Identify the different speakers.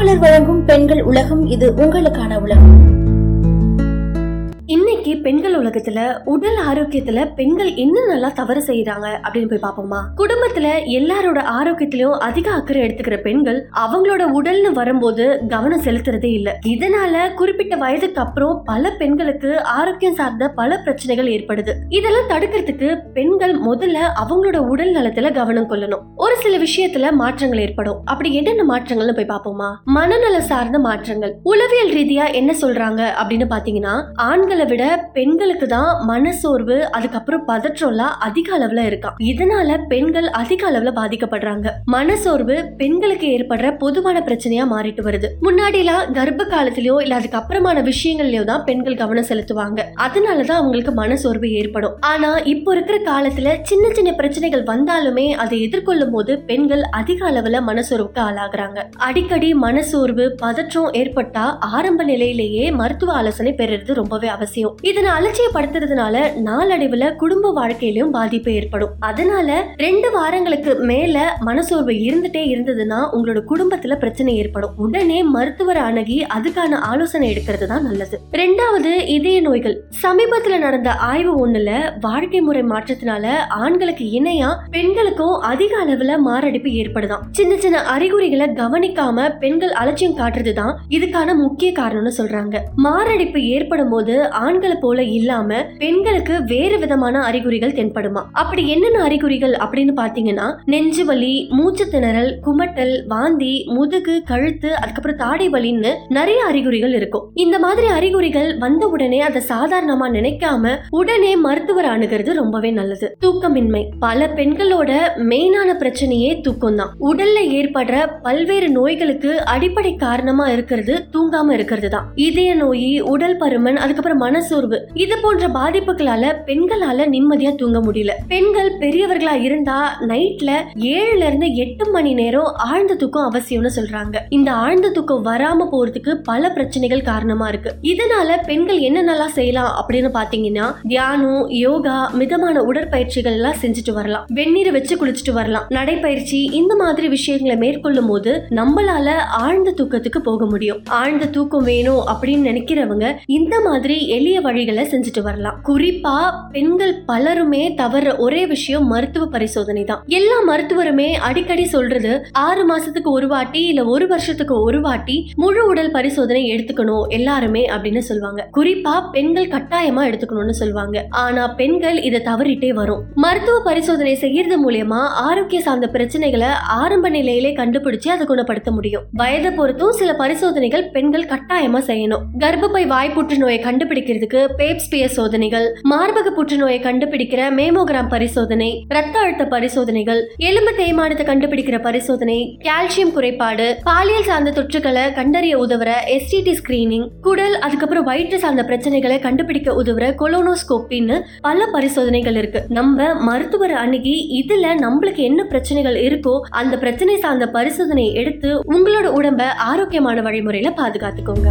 Speaker 1: மாலைமலர் வழங்கும் பெண்கள் உலகம் இது உங்களுக்கான உலகம்.
Speaker 2: இன்னைக்கு பெண்கள் உலகத்துல உடல் ஆரோக்கியத்துல பெண்கள் என்னென்னலாம் தவறு செய்யறாங்க அப்படின்னு போய் பாப்போமா குடும்பத்துல எல்லாரோட ஆரோக்கியத்திலயும் அதிக அக்கறை எடுத்துக்கிற பெண்கள் அவங்களோட உடல்னு வரும்போது கவனம் செலுத்துறதே இல்ல. இதனால குறிப்பிட்ட வயதுக்கு அப்புறம் பல பெண்களுக்கு ஆரோக்கியம் சார்ந்த பல பிரச்சனைகள் ஏற்படுது. இதெல்லாம் தடுக்கிறதுக்கு பெண்கள் முதல்ல அவங்களோட உடல் நலத்துல கவனம் கொள்ளணும். ஒரு சில விஷயத்துல மாற்றங்கள் ஏற்படும். அப்படி என்னென்ன மாற்றங்கள்னு போய் பாப்போமா மனநல சார்ந்த மாற்றங்கள். உளவியல் ரீதியா என்ன சொல்றாங்க அப்படின்னு பாத்தீங்கன்னா ஆண்கள் விட பெண்களுக்கு தான் மனசோர்வு அதுக்கப்புறம் பதற்றம்லாம் அதிக அளவுல இருக்காம். இதனால பெண்கள் அதிக அளவுல பாதிக்கப்படுறாங்க. மனசோர்வு பெண்களுக்கு ஏற்படுற பொதுவான பிரச்சனையா மாறிட்டு வருது. முன்னாடிலாம் கர்ப்ப காலத்திலயோ இல்ல அதுக்கப்புறமான விஷயங்கள்லயோ தான் பெண்கள் கவனம் செலுத்துவாங்க. அதனாலதான் அவங்களுக்கு மனசோர்வு ஏற்படும். ஆனா இப்போ இருக்கிற காலத்துல சின்ன சின்ன பிரச்சனைகள் வந்தாலுமே அதை எதிர்கொள்ளும் போது பெண்கள் அதிக அளவுல மனசோர்வுக்கு ஆளாகிறாங்க. அடிக்கடி மனசோர்வு பதற்றம் ஏற்பட்டா ஆரம்ப நிலையிலேயே மருத்துவ ஆலோசனை பெறுறது ரொம்பவே அவசியம். அவசியம். இதனை அலட்சியப்படுத்துறதுனால நாளடைவுல குடும்ப வாழ்க்கையிலும் பாதிப்பு ஏற்படும். அதனால ரெண்டு வாரங்களுக்கு மேல மனசோர்வு இருந்துட்டே இருந்ததுன்னா உங்களோட குடும்பத்துல பிரச்சனை ஏற்படும். உடனே மருத்துவர் அணுகி அதுக்கான ஆலோசனை எடுக்கிறது தான் நல்லது. ரெண்டாவது இதய நோய்கள். சமீபத்துல நடந்த ஆய்வு ஒண்ணுல வாழ்க்கை முறை மாற்றத்தினால ஆண்களுக்கு இணையா பெண்களுக்கும் அதிக அளவுல மாரடைப்பு ஏற்படுதான். சின்ன சின்ன அறிகுறிகளை கவனிக்காம பெண்கள் அலட்சியம் காட்டுறதுதான் இதுக்கான முக்கிய காரணம்னு சொல்றாங்க. மாரடைப்பு ஏற்படும் போது ஆண்களை போல இல்லாம பெண்களுக்கு வேறு விதமான அறிகுறிகள் தென்படுமா? அப்படி என்னென்ன அறிகுறிகள் அப்படின்னு பாத்தீங்கன்னா நெஞ்சு வலி மூச்சு திணறல் குமட்டல் வாந்தி முதுகு கழுத்து அதுக்கப்புறம் தாடை வலின்னு நிறைய அறிகுறிகள் இருக்கும். இந்த மாதிரி அறிகுறிகள் வந்த உடனே அதை சாதாரணமா நினைக்காம உடனே மருத்துவர் அணுகிறது ரொம்பவே நல்லது. தூக்கமின்மை. பல பெண்களோட மெயினான பிரச்சனையே தூக்கம் தான் உடல்ல ஏற்படுற பல்வேறு நோய்களுக்கு அடிப்படை காரணமா இருக்கிறது தூங்காம இருக்கிறது தான் இதய நோய் உடல் பருமன் அதுக்கப்புறம் மனசோர்வு இது போன்ற பாதிப்புகளால பெண்களால நிம்மதியா தூங்க முடியல. பெண்கள் பெரியவர்களா இருந்தா நைட்ல ஏழுல இருந்து எட்டு மணி நேரம் ஆழ்ந்த தூக்கம் அவசியம்னு சொல்றாங்க. இந்த ஆழ்ந்த தூக்கம் வராம போறதுக்கு பல பிரச்சனைகள் காரணமா இருக்கு. இதனால பெண்கள் என்னென்னலாம் செய்யலாம் அப்படின்னு பாத்தீங்கன்னா தியானம் யோகா மிதமான உடற்பயிற்சிகள் எல்லாம் செஞ்சுட்டு வரலாம். வெந்நீரை வச்சு குளிச்சுட்டு வரலாம். நடைப்பயிற்சி இந்த மாதிரி விஷயங்களை மேற்கொள்ளும் போது நம்மளால ஆழ்ந்த தூக்கத்துக்கு போக முடியும். ஆழ்ந்த தூக்கம் வேணும் அப்படின்னு நினைக்கிறவங்க இந்த மாதிரி எளிய வழிகளை செஞ்சுட்டு வரலாம். குறிப்பா பெண்கள் பலருமே தவற ஒரே விஷயம் மருத்துவ பரிசோதனை தான். எல்லா மருத்துவருமே அடிக்கடி சொல்றது ஆறு மாசத்துக்கு ஒரு வாட்டி இல்ல ஒரு வருஷத்துக்கு ஒரு வாட்டி முழு உடல் பரிசோதனை எடுத்துக்கணும் எல்லாருமே அப்படின்னு சொல்லுவாங்க குறிப்பா பெண்கள் கட்டாயமா எடுத்துக்கணும்னு சொல்லுவாங்க ஆனா பெண்கள் இதை தவறிட்டே வரும். மருத்துவ பரிசோதனை செய்யறது மூலியமா ஆரோக்கிய சார்ந்த பிரச்சனைகளை ஆரம்ப நிலையிலே கண்டுபிடிச்சு அதை குணப்படுத்த முடியும். வயதை பொறுத்தும் சில பரிசோதனைகள் பெண்கள் கட்டாயமா செய்யணும். கர்ப்பப்பை வாய் கண்டுபிடி கண்டுபிடிக்கிறதுக்கு பேப்ஸ்பிய சோதனைகள் மார்பக புற்றுநோயை கண்டுபிடிக்கிற மேமோகிராம் பரிசோதனை ரத்த அழுத்த பரிசோதனைகள் எலும்பு தேய்மானத்தை கண்டுபிடிக்கிற பரிசோதனை கால்சியம் குறைபாடு பாலியல் சார்ந்த தொற்றுகளை கண்டறிய உதவுற எஸ்டிடி ஸ்கிரீனிங் குடல் அதுக்கப்புறம் வயிற்று சார்ந்த பிரச்சனைகளை கண்டுபிடிக்க உதவுற கொலோனோஸ்கோப்பின்னு பல பரிசோதனைகள் இருக்கு. நம்ம மருத்துவரை அணுகி இதுல நம்மளுக்கு என்ன பிரச்சனைகள் இருக்கோ அந்த பிரச்சனை சார்ந்த பரிசோதனையை எடுத்து உங்களோட உடம்ப ஆரோக்கியமான வழிமுறையில பாதுகாத்துக்கோங்க.